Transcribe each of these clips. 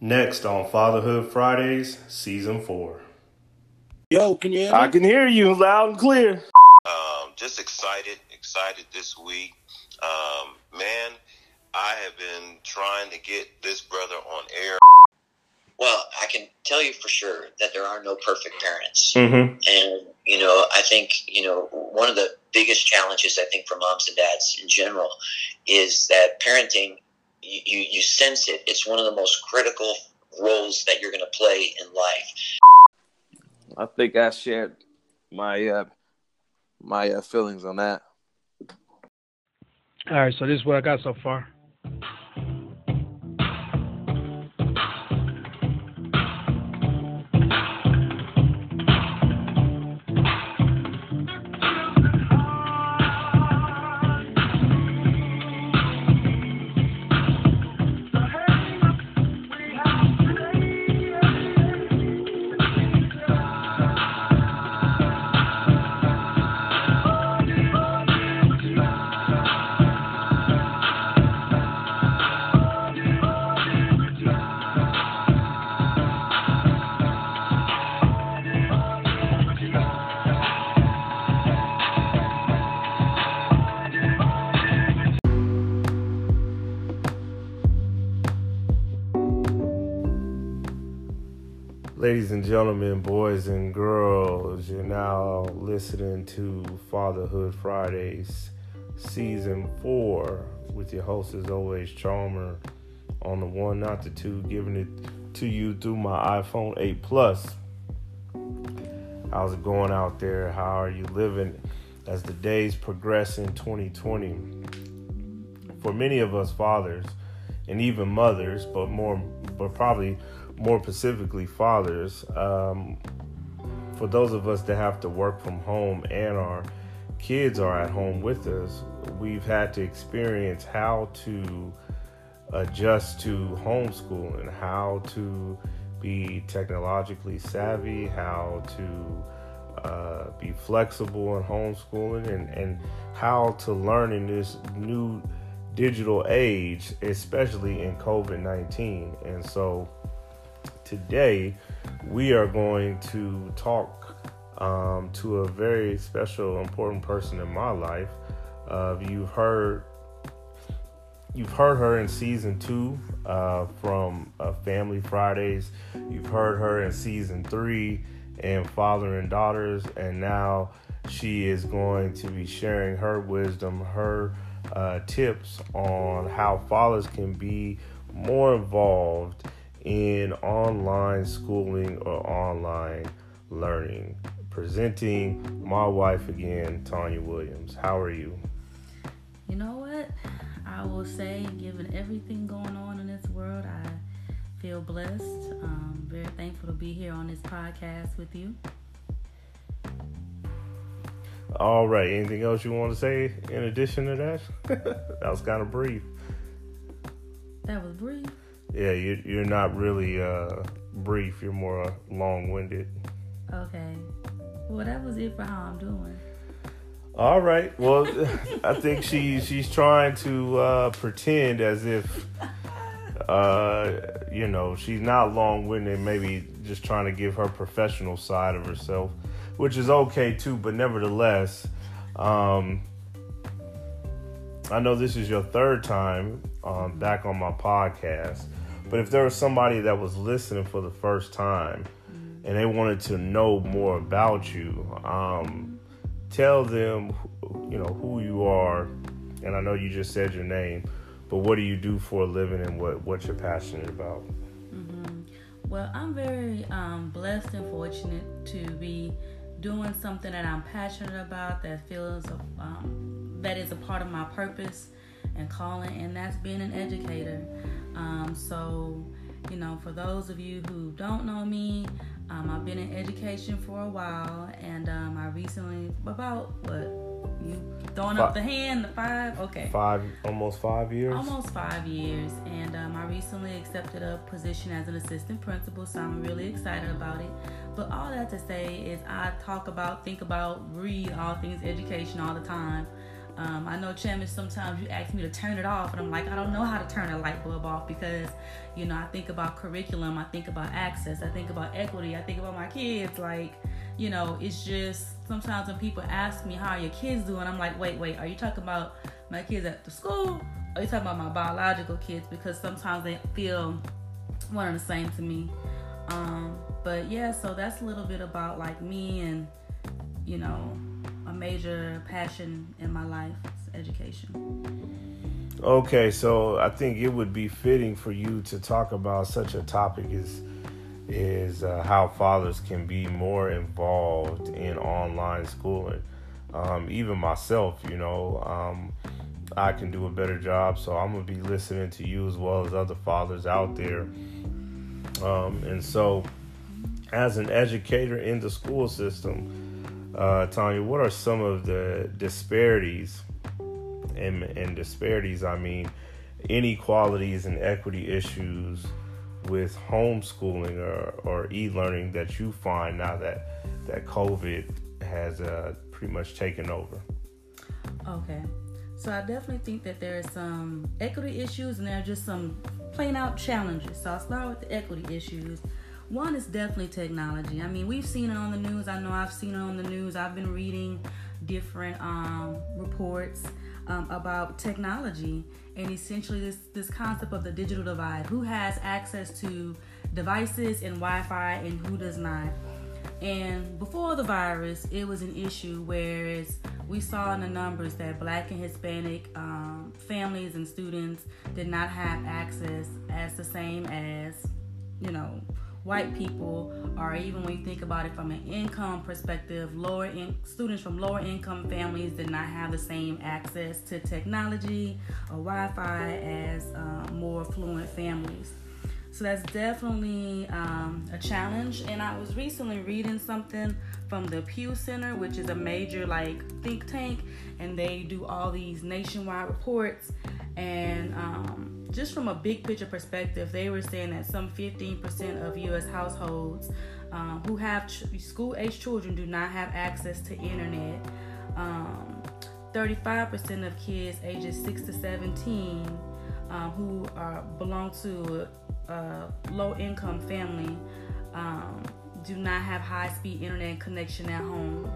Next on Fatherhood Fridays, Season 4. Yo, can you hear me? I can hear you loud and clear. Um, just excited, excited this week. Um, man, I have been trying to get this brother on air. Well, I can tell you for sure that there are no perfect parents. Mm-hmm. And, you know, I think, you know, one of the biggest challenges, I think, for moms and dads in general is that parenting, you, you, you sense it. It's one of the most critical roles that you're going to play in life. I think I shared my uh, my uh, feelings on that. All right, so this is what I got so far. Ladies and gentlemen, boys and girls, you're now listening to Fatherhood Fridays, Season 4, with your host, as always, Charmer, on the one, not the two, giving it to you through my iPhone 8 Plus. How's it going out there? How are you living as the days progress in 2020? For many of us fathers, and even mothers, but more, but probably more specifically fathers, um, for those of us that have to work from home and our kids are at home with us, we've had to experience how to adjust to homeschooling, how to be technologically savvy, how to uh, be flexible in homeschooling, and, and how to learn in this new digital age, especially in COVID 19. And so, today we are going to talk um, to a very special, important person in my life. Uh, you've heard you've heard her in season two uh, from uh, Family Fridays. You've heard her in season three and Father and Daughters, and now she is going to be sharing her wisdom, her uh, tips on how fathers can be more involved in online schooling or online learning. Presenting my wife again, Tanya Williams. How are you? You know what? I will say, given everything going on in this world, I feel blessed. Um, very thankful to be here on this podcast with you. All right. Anything else you want to say in addition to that? that was kind of brief. That was brief. Yeah, you, you're not really uh, brief. You're more long-winded. Okay. Well, that was it for how I'm doing. All right. Well, I think she she's trying to uh, pretend as if uh, you know she's not long-winded. Maybe just trying to give her professional side of herself, which is okay too. But nevertheless, um, I know this is your third time um, back on my podcast. But if there was somebody that was listening for the first time and they wanted to know more about you, um, tell them, you know, who you are. And I know you just said your name, but what do you do for a living and what, what you're passionate about? Mm-hmm. Well, I'm very um, blessed and fortunate to be doing something that I'm passionate about that feels um, that is a part of my purpose and calling, and that's being an educator. Um, so, you know, for those of you who don't know me, um, I've been in education for a while, and um, I recently, about what, you throwing Five. up the hand, the five? Okay. Five, almost five years. Almost five years, and um, I recently accepted a position as an assistant principal, so I'm really excited about it. But all that to say is, I talk about, think about, read all things education all the time. Um, I know, Chairman, sometimes you ask me to turn it off, and I'm like, I don't know how to turn a light bulb off because, you know, I think about curriculum, I think about access, I think about equity, I think about my kids. Like, you know, it's just sometimes when people ask me, How are your kids doing? I'm like, Wait, wait, are you talking about my kids at the school? Or are you talking about my biological kids? Because sometimes they feel one and the same to me. Um, but yeah, so that's a little bit about like me and, you know, a major passion in my life is education. Okay, so I think it would be fitting for you to talk about such a topic as is uh, how fathers can be more involved in online schooling. Um, even myself, you know, um, I can do a better job. So I'm gonna be listening to you as well as other fathers out there. Um, and so, as an educator in the school system, uh, Tanya, what are some of the disparities? And, and disparities, I mean, inequalities and equity issues with homeschooling or, or e-learning that you find now that that COVID has uh, pretty much taken over? Okay, so I definitely think that there are some equity issues and there are just some plain out challenges. So I'll start with the equity issues. One is definitely technology. I mean, we've seen it on the news. I know I've seen it on the news. I've been reading different um, reports um, about technology and essentially this this concept of the digital divide. Who has access to devices and Wi-Fi and who does not? And before the virus, it was an issue, whereas we saw in the numbers that Black and Hispanic um, families and students did not have access as the same as, you know, white people, or even when you think about it from an income perspective, lower in, students from lower income families did not have the same access to technology or Wi-Fi as uh, more affluent families. So that's definitely um, a challenge. And I was recently reading something from the Pew Center, which is a major like think tank, and they do all these nationwide reports. And um, just from a big picture perspective, they were saying that some 15% of U.S. households um, who have ch- school age children do not have access to internet. Um, 35% of kids ages 6 to 17 um, who are, belong to a low income family um, do not have high speed internet connection at home.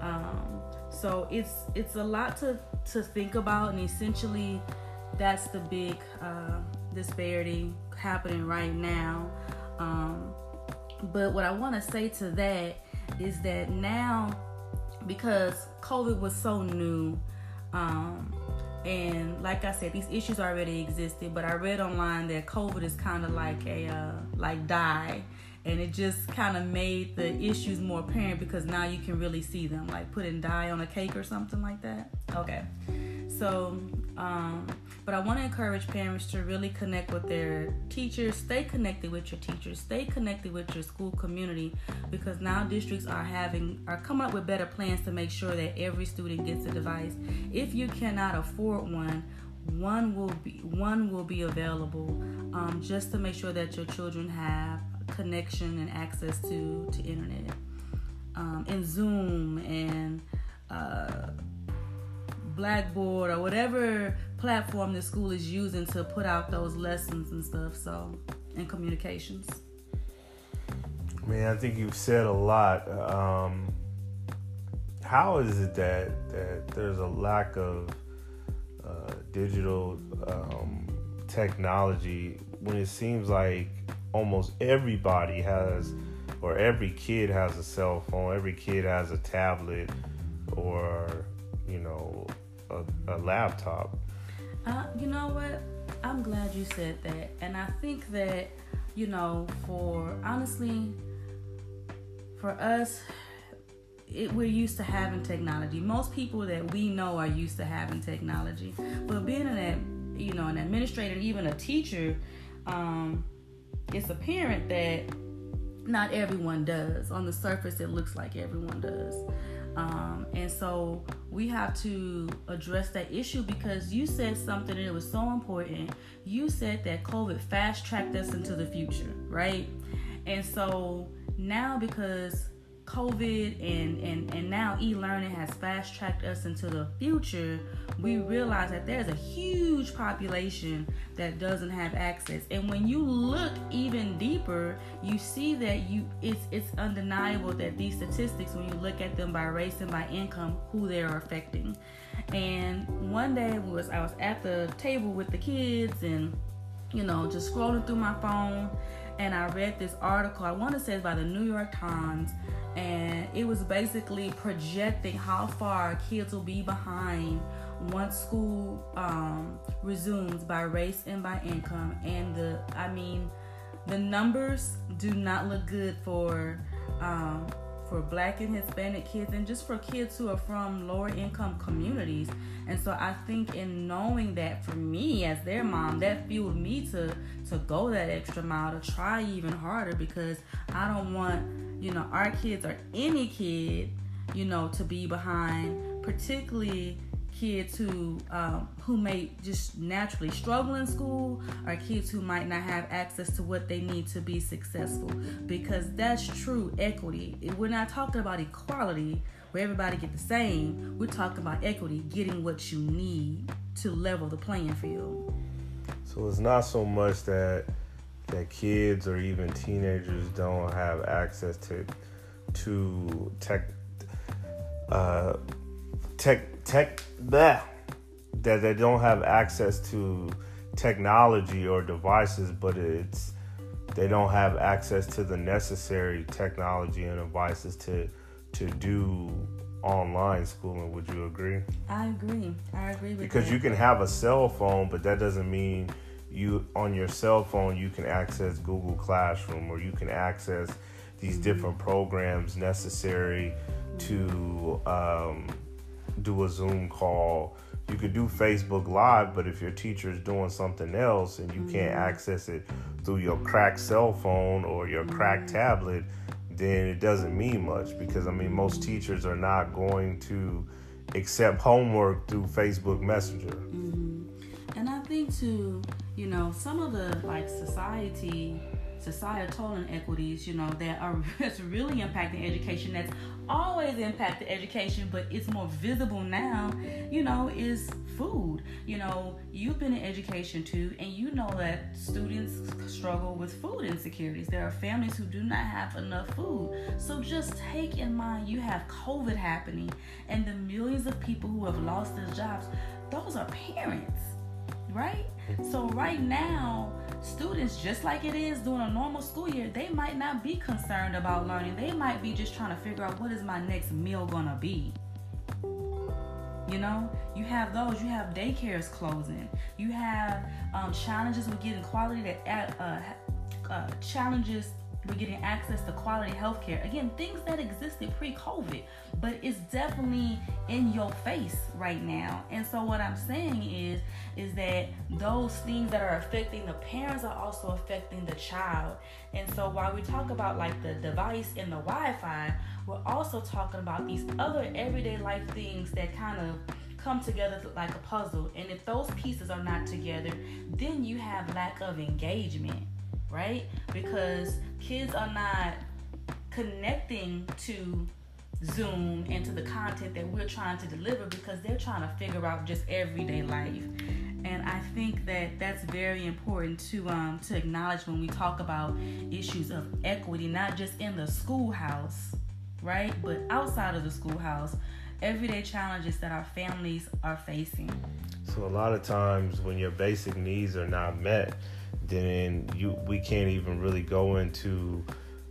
Um, so it's it's a lot to, to think about, and essentially that's the big uh, disparity happening right now. Um, but what I want to say to that is that now, because COVID was so new, um, and like I said, these issues already existed. But I read online that COVID is kind of like a uh, like dye, and it just kind of made the issues more apparent because now you can really see them, like putting dye on a cake or something like that. Okay, so um, but I want to encourage parents to really connect with their teachers, stay connected with your teachers, stay connected with your school community because now districts are having are coming up with better plans to make sure that every student gets a device. If you cannot afford one, one will be one will be available um, just to make sure that your children have connection and access to to internet um, and Zoom and uh, Blackboard or whatever platform the school is using to put out those lessons and stuff. So, and communications. Man, I think you've said a lot. Um, how is it that that there's a lack of uh, digital um, technology when it seems like almost everybody has, or every kid has a cell phone, every kid has a tablet, or you know, a, a laptop. Uh, you know what? I'm glad you said that. And I think that, you know, for honestly, for us, it, we're used to having technology. Most people that we know are used to having technology. But being an, you know, an administrator, even a teacher, um, it's apparent that not everyone does. On the surface, it looks like everyone does. Um, and so we have to address that issue because you said something it was so important. You said that COVID fast tracked us into the future, right? And so now because COVID and, and, and now e learning has fast tracked us into the future, we mm. realize that there's a huge population that doesn't have access. And when you look even deeper, you see that you it's it's undeniable that these statistics, when you look at them by race and by income, who they are affecting. And one day was I was at the table with the kids and you know just scrolling through my phone and I read this article. I want to say it's by the New York Times, and it was basically projecting how far kids will be behind once school um, resumes by race and by income. And the, I mean, the numbers do not look good for um, for black and Hispanic kids and just for kids who are from lower income communities. And so I think in knowing that for me as their mom, that fueled me to to go that extra mile to try even harder because I don't want, you know, our kids or any kid, you know, to be behind, particularly kids who um, who may just naturally struggle in school or kids who might not have access to what they need to be successful. Because that's true equity. We're not talking about equality where everybody get the same. We're talking about equity getting what you need to level the playing field. So it's not so much that that kids or even teenagers don't have access to to tech uh, tech tech that that they don't have access to technology or devices, but it's they don't have access to the necessary technology and devices to to do online schooling. Would you agree? I agree. I agree with because that. you can have a cell phone, but that doesn't mean you on your cell phone you can access Google Classroom or you can access these mm-hmm. different programs necessary to um, do a Zoom call. You could do Facebook Live, but if your teacher is doing something else and you mm-hmm. can't access it through your cracked cell phone or your cracked mm-hmm. tablet, then it doesn't mean much because I mean most teachers are not going to accept homework through Facebook Messenger. Mm-hmm. Think you know, some of the like society societal inequities, you know, that are that's really impacting education. That's always impacted education, but it's more visible now. You know, is food. You know, you've been in education too, and you know that students struggle with food insecurities. There are families who do not have enough food. So just take in mind you have COVID happening, and the millions of people who have lost their jobs. Those are parents, right? So right now students, just like it is during a normal school year, they might not be concerned about learning. They might be just trying to figure out what is my next meal gonna be. You know, you have those. You have daycares closing. You have um, challenges with getting quality that uh, uh, challenges we're getting access to quality healthcare. Again, things that existed pre-COVID, but it's definitely in your face right now. And so what I'm saying is is that those things that are affecting the parents are also affecting the child. And so while we talk about like the device and the Wi-Fi, we're also talking about these other everyday life things that kind of come together like a puzzle. And if those pieces are not together, then you have lack of engagement right? Because kids are not connecting to Zoom and to the content that we're trying to deliver because they're trying to figure out just everyday life. And I think that that's very important to um, to acknowledge when we talk about issues of equity, not just in the schoolhouse, right, but outside of the schoolhouse, everyday challenges that our families are facing. So a lot of times when your basic needs are not met, then you we can't even really go into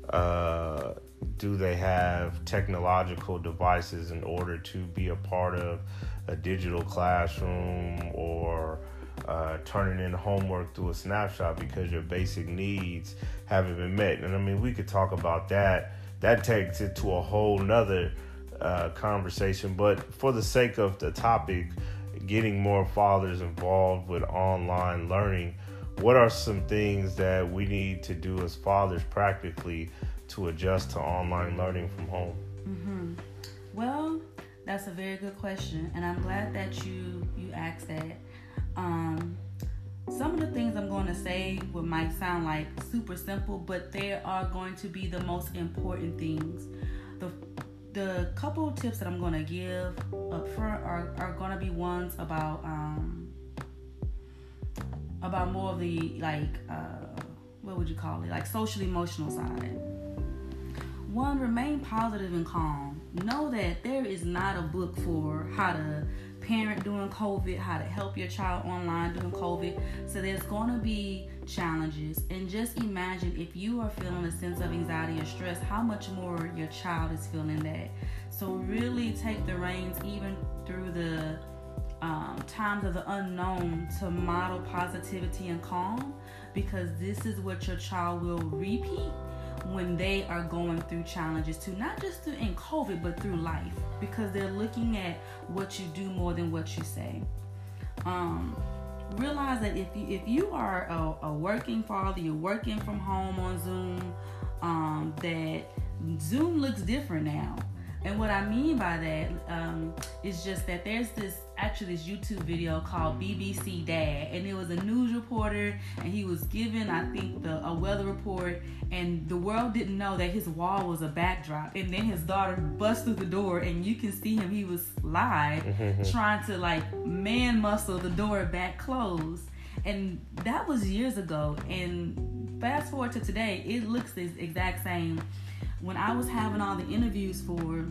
uh, do they have technological devices in order to be a part of a digital classroom or uh, turning in homework through a snapshot because your basic needs haven't been met. And I mean, we could talk about that. That takes it to a whole nother uh, conversation. But for the sake of the topic, getting more fathers involved with online learning, what are some things that we need to do as fathers practically to adjust to online learning from home? Mm-hmm. Well, that's a very good question, and I'm glad that you you asked that. Um, some of the things I'm going to say would might sound like super simple, but they are going to be the most important things. the the couple tips that I'm going to give up front are, are going to be ones about um, about more of the like uh, what would you call it like social emotional side. One, remain positive and calm. Know that there is not a book for how to parent during COVID, how to help your child online during COVID. So there's going to be challenges. And just imagine if you are feeling a sense of anxiety or stress, how much more your child is feeling that. So really take the reins even through the um, times of the unknown to model positivity and calm because this is what your child will repeat when they are going through challenges too, not just through, in COVID, but through life because they're looking at what you do more than what you say. Um, realize that if you if you are a, a working father, you're working from home on Zoom, um, that Zoom looks different now. And what I mean by that um, is just that there's this actually this YouTube video called BBC Dad, and it was a news reporter, and he was giving I think the a weather report, and the world didn't know that his wall was a backdrop, and then his daughter busts through the door, and you can see him. He was live trying to like man muscle the door back closed, and that was years ago. And fast forward to today, it looks the exact same when I was having all the interviews for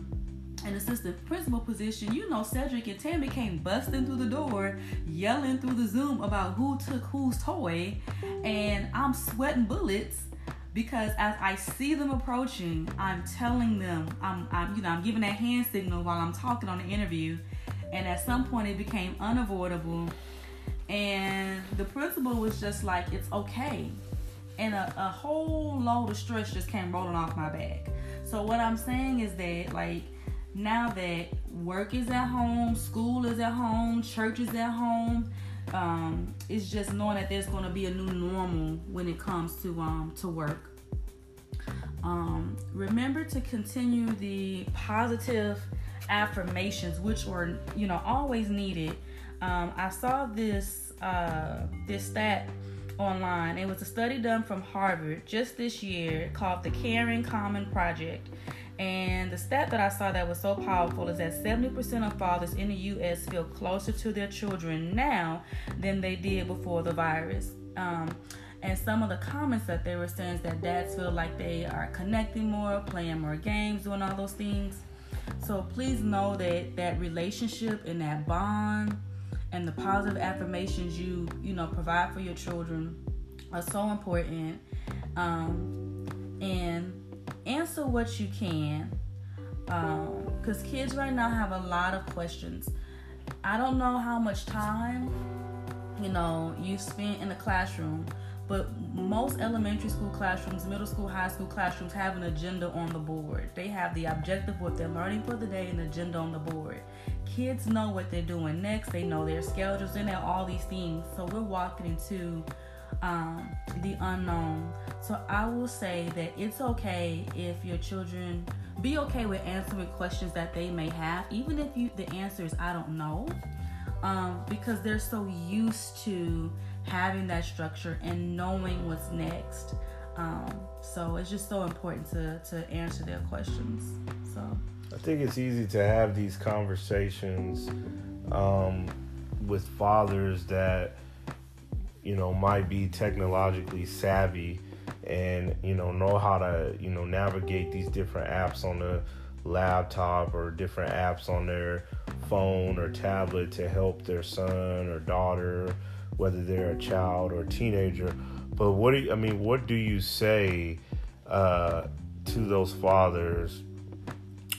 an assistant principal position, you know, Cedric and Tammy came busting through the door, yelling through the Zoom about who took whose toy, and I'm sweating bullets because as I see them approaching, I'm telling them, I'm, I'm, you know, I'm giving that hand signal while I'm talking on the interview, and at some point it became unavoidable, and the principal was just like, it's okay and a, a whole load of stress just came rolling off my back. So what I'm saying is that like now that work is at home, school is at home, church is at home, um, it's just knowing that there's going to be a new normal when it comes to um, to work. Um, remember to continue the positive affirmations, which were you know always needed. Um, I saw this uh, this stat online. It was a study done from Harvard just this year called the Caring Common Project. And the stat that I saw that was so powerful is that 70% of fathers in the US feel closer to their children now than they did before the virus. Um, and some of the comments that they were saying is that dads feel like they are connecting more, playing more games, doing all those things. So please know that that relationship and that bond and the positive affirmations you you know provide for your children are so important um, and answer what you can because um, kids right now have a lot of questions. I don't know how much time you know you spent in the classroom but most elementary school classrooms, middle school, high school classrooms have an agenda on the board. They have the objective, what they're learning for the day, and agenda on the board kids know what they're doing next. They know their schedules. They know all these things. So we're walking into um, the unknown. So I will say that it's okay if your children be okay with answering questions that they may have, even if you the answer is I don't know, um, because they're so used to having that structure and knowing what's next. Um, so it's just so important to to answer their questions. So. I think it's easy to have these conversations um, with fathers that you know might be technologically savvy and you know know how to you know navigate these different apps on the laptop or different apps on their phone or tablet to help their son or daughter whether they're a child or a teenager but what do you, i mean what do you say uh, to those fathers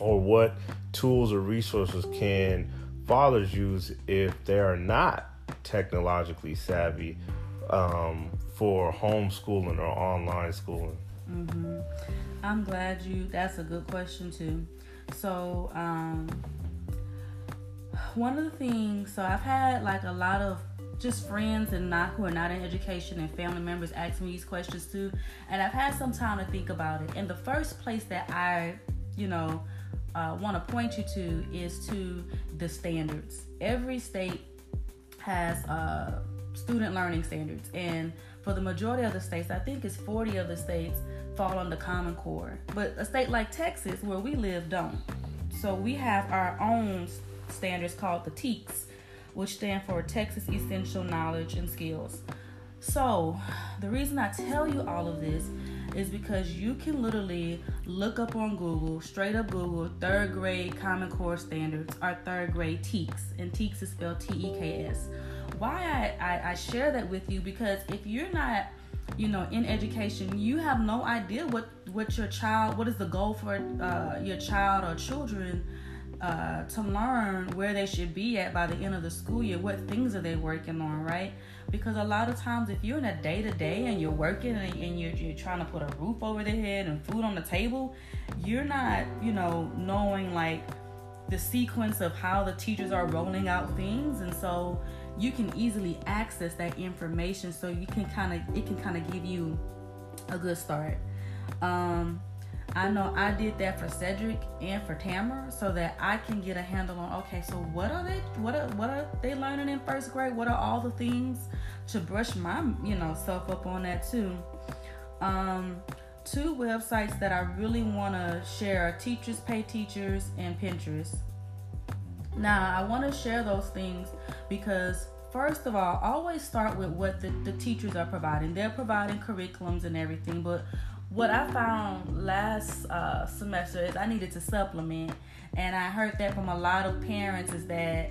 or what tools or resources can fathers use if they are not technologically savvy um, for homeschooling or online schooling? Mm-hmm. I'm glad you. That's a good question too. So, um, one of the things. So I've had like a lot of just friends and not who are not in education and family members ask me these questions too, and I've had some time to think about it. And the first place that I, you know, uh, want to point you to is to the standards. Every state has uh, student learning standards, and for the majority of the states, I think it's 40 of the states fall under Common Core. But a state like Texas, where we live, don't. So we have our own standards called the TEKS, which stand for Texas Essential Knowledge and Skills. So the reason I tell you all of this is because you can literally look up on Google, straight up Google, third grade Common Core standards or third grade TEKS, and TEKS is spelled T E K S. Why I, I, I share that with you because if you're not you know in education you have no idea what what your child what is the goal for uh, your child or children uh, to learn where they should be at by the end of the school year what things are they working on right? Because a lot of times if you're in a day to day and you're working and, and you're, you're trying to put a roof over their head and food on the table you're not you know knowing like the sequence of how the teachers are rolling out things. And so you can easily access that information so you can kind of it can kind of give you a good start. Um I know I did that for Cedric and for Tamara so that I can get a handle on okay, so what are they what are what are they learning in first grade? What are all the things to brush my, you know, self up on that too. Um two websites that I really want to share are Teachers Pay Teachers and Pinterest. Now, I want to share those things because first of all, always start with what the, the teachers are providing. They're providing curriculums and everything, but what I found last uh, semester is I needed to supplement, and I heard that from a lot of parents is that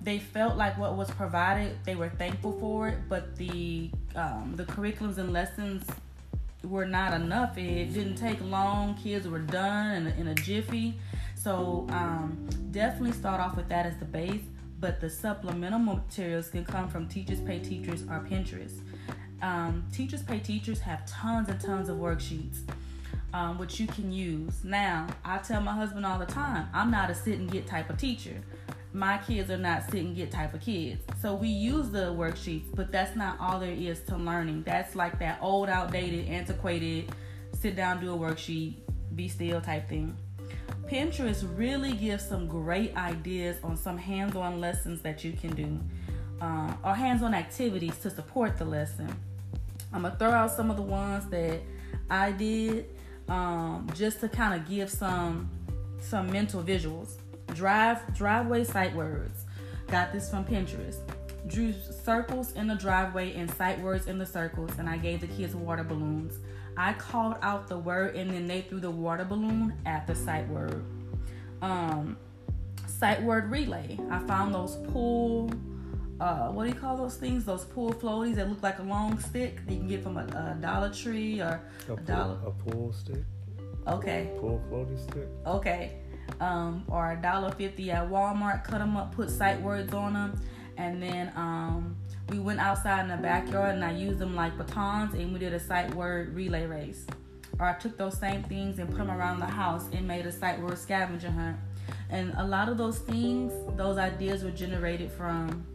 they felt like what was provided, they were thankful for it, but the um, the curriculums and lessons were not enough. It didn't take long. Kids were done in a, in a jiffy. So um, definitely start off with that as the base. But the supplemental materials can come from Teachers Pay Teachers or Pinterest. Um, teachers Pay Teachers have tons and tons of worksheets. Um, which you can use. Now, I tell my husband all the time, I'm not a sit and get type of teacher. My kids are not sit and get type of kids. So we use the worksheets, but that's not all there is to learning. That's like that old, outdated, antiquated, sit down, do a worksheet, be still type thing. Pinterest really gives some great ideas on some hands on lessons that you can do uh, or hands on activities to support the lesson. I'm gonna throw out some of the ones that I did um, just to kind of give some some mental visuals. Drive driveway sight words. Got this from Pinterest. Drew circles in the driveway and sight words in the circles, and I gave the kids water balloons. I called out the word and then they threw the water balloon at the sight word. Um, sight word relay. I found those pool uh, what do you call those things? Those pool floaties that look like a long stick that you can get from a, a Dollar Tree or a, a pool, dollar. a pool stick. Okay. Pool floaty stick. Okay. Um, or a dollar fifty at Walmart. Cut them up, put sight words on them, and then um, we went outside in the backyard and I used them like batons and we did a sight word relay race. Or I took those same things and put them around the house and made a sight word scavenger hunt. And a lot of those things, those ideas were generated from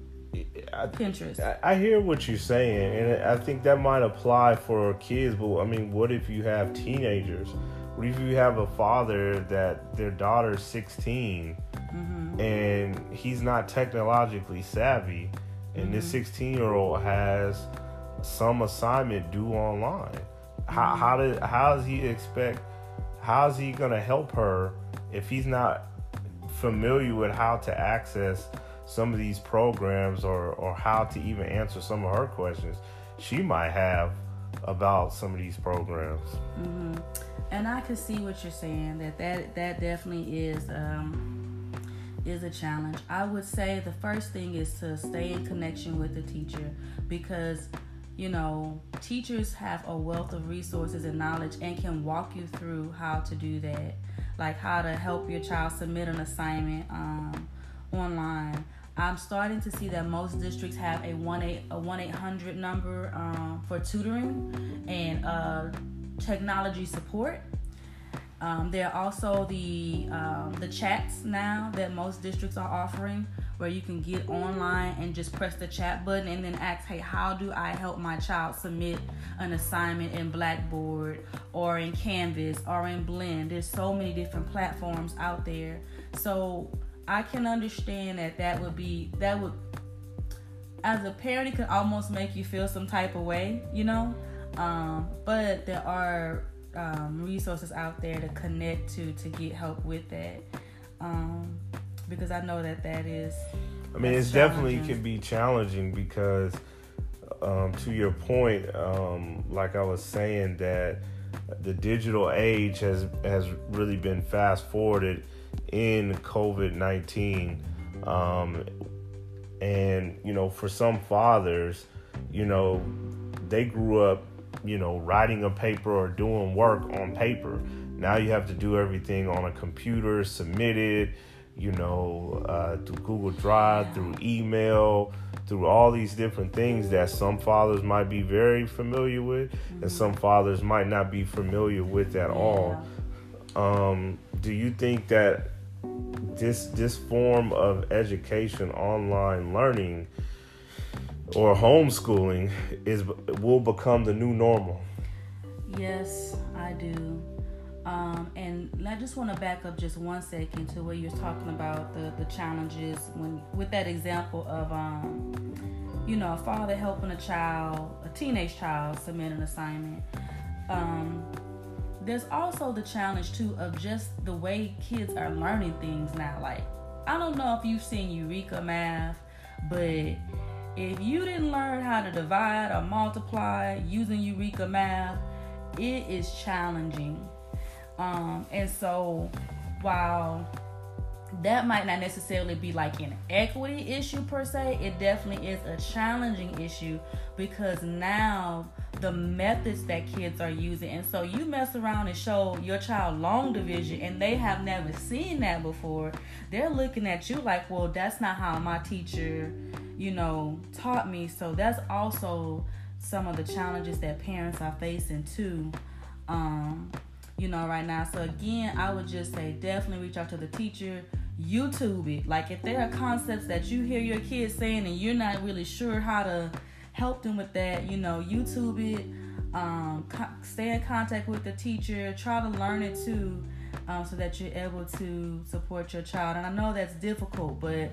I, Pinterest. I, I hear what you're saying, and I think that might apply for kids. But I mean, what if you have teenagers? What if you have a father that their daughter's 16 Mm-hmm. and he's not technologically savvy, and this Mm-hmm. 16 year old has some assignment due online? How Mm-hmm. how did how does he expect? How is he gonna help her if he's not familiar with how to access some of these programs or or how to even answer some of her questions she might have about some of these programs? and I can see what you're saying that that that definitely is um, is a challenge. I would say the first thing is to stay in connection with the teacher because you know teachers have a wealth of resources and knowledge and can walk you through how to do that, like how to help your child submit an assignment um, online. I'm starting to see that most districts have a one eight a one eight hundred number um, for tutoring and uh, technology support. Um, there are also the um, the chats now that most districts are offering, where you can get online and just press the chat button and then ask, "Hey, how do I help my child submit an assignment in Blackboard or in Canvas or in Blend?" There's so many different platforms out there, so I can understand that that would be that would as a parent, it could almost make you feel some type of way, you know. Um, but there are um, resources out there to connect to to get help with that. Um, because I know that that is. I mean, it's definitely can be challenging because, um, to your point, um, like I was saying, that the digital age has has really been fast forwarded in COVID nineteen, um, and you know, for some fathers, you know, they grew up, you know, writing a paper or doing work on paper. Now you have to do everything on a computer, submit it, you know, uh, through Google Drive, through email, through all these different things that some fathers might be very familiar with, mm-hmm. and some fathers might not be familiar with at all. Um, do you think that this this form of education, online learning, or homeschooling is will become the new normal? Yes, I do. Um, and I just want to back up just one second to where you're talking about the, the challenges when with that example of um, you know a father helping a child, a teenage child submit an assignment. Um, there's also the challenge too of just the way kids are learning things now. Like I don't know if you've seen Eureka Math, but if you didn't learn how to divide or multiply using Eureka Math, it is challenging um, and so while that might not necessarily be like an equity issue per se, it definitely is a challenging issue because now the methods that kids are using. And so you mess around and show your child long division and they have never seen that before. They're looking at you like, well, that's not how my teacher, you know, taught me. So that's also some of the challenges that parents are facing too. Um, you know, right now. So again, I would just say definitely reach out to the teacher. YouTube it. Like if there are concepts that you hear your kids saying and you're not really sure how to help them with that, you know, YouTube it. Um, co- stay in contact with the teacher. Try to learn it too, um, so that you're able to support your child. And I know that's difficult, but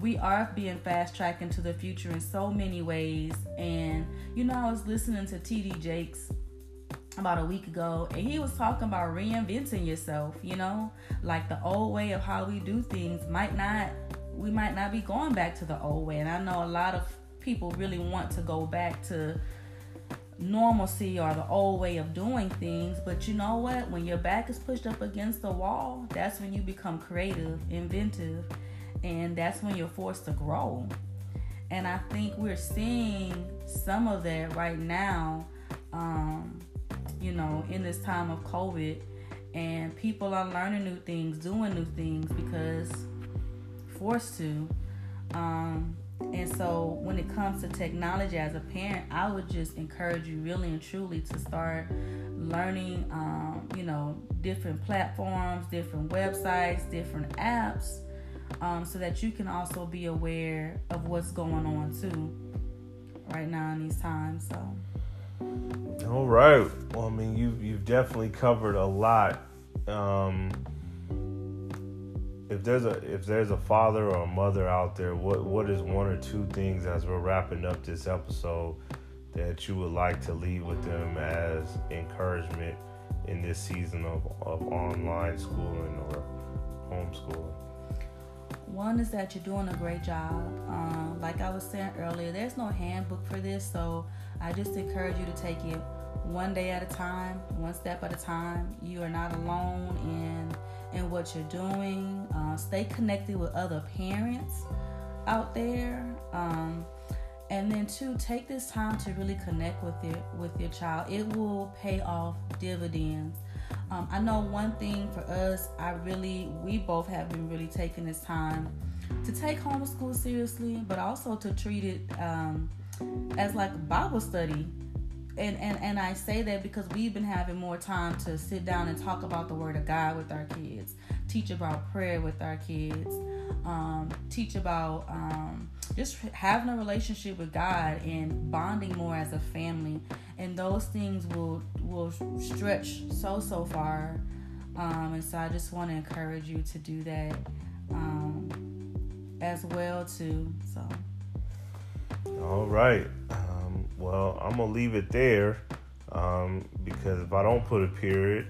we are being fast tracked into the future in so many ways. And you know, I was listening to TD Jakes about a week ago and he was talking about reinventing yourself you know like the old way of how we do things might not we might not be going back to the old way and i know a lot of people really want to go back to normalcy or the old way of doing things but you know what when your back is pushed up against the wall that's when you become creative inventive and that's when you're forced to grow and i think we're seeing some of that right now um, you know, in this time of COVID. And people are learning new things, doing new things because forced to. Um, and so when it comes to technology as a parent, I would just encourage you really and truly to start learning, um, you know, different platforms, different websites, different apps, um, so that you can also be aware of what's going on too right now in these times. So. All right. Well, I mean, you've you've definitely covered a lot. Um, if there's a if there's a father or a mother out there, what what is one or two things as we're wrapping up this episode that you would like to leave with them as encouragement in this season of, of online schooling or homeschooling? One is that you're doing a great job. Um, like I was saying earlier, there's no handbook for this, so I just encourage you to take it one day at a time, one step at a time. You are not alone in in what you're doing. Uh, stay connected with other parents out there. Um, and then two, take this time to really connect with it with your child. It will pay off dividends. Um, I know one thing for us, I really, we both have been really taking this time to take homeschool seriously, but also to treat it um, as like Bible study. And, and and I say that because we've been having more time to sit down and talk about the Word of God with our kids, teach about prayer with our kids, um, teach about um, just having a relationship with God and bonding more as a family, and those things will will stretch so so far. Um, and so I just want to encourage you to do that um, as well too. So. All right. Well, I'm gonna leave it there um, because if I don't put a period,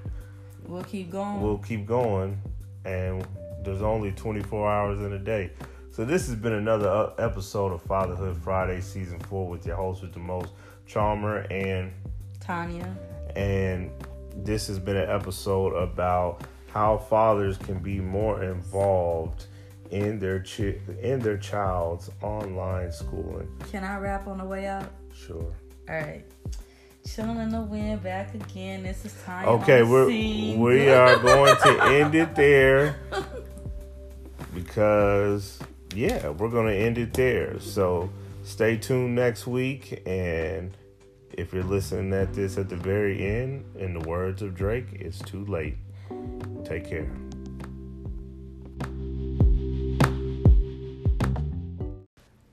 we'll keep going. We'll keep going, and there's only 24 hours in a day. So this has been another uh, episode of Fatherhood Friday, season four, with your host with the most, Chalmer and Tanya. And this has been an episode about how fathers can be more involved in their chi- in their child's online schooling. Can I wrap on the way out? Sure. All right. Chilling in the wind, back again. This is time. Okay, we're we are going to end it there because yeah, we're going to end it there. So stay tuned next week. And if you're listening at this at the very end, in the words of Drake, it's too late. Take care.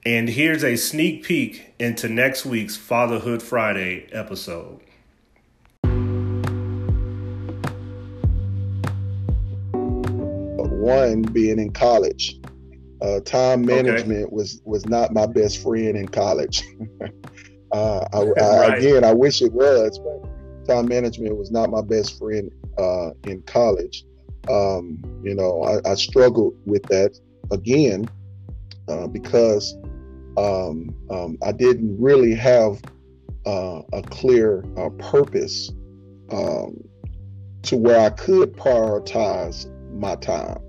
And here's a sneak peek into next week's Fatherhood Friday episode. One being in college uh, time management okay. was was not my best friend in college. uh, I, I, right. Again, I wish it was, but time management was not my best friend uh, in college. Um, you know, I, I, struggled with that again uh, because um, um, I didn't really have uh, a clear uh, purpose um, to where I could prioritize my time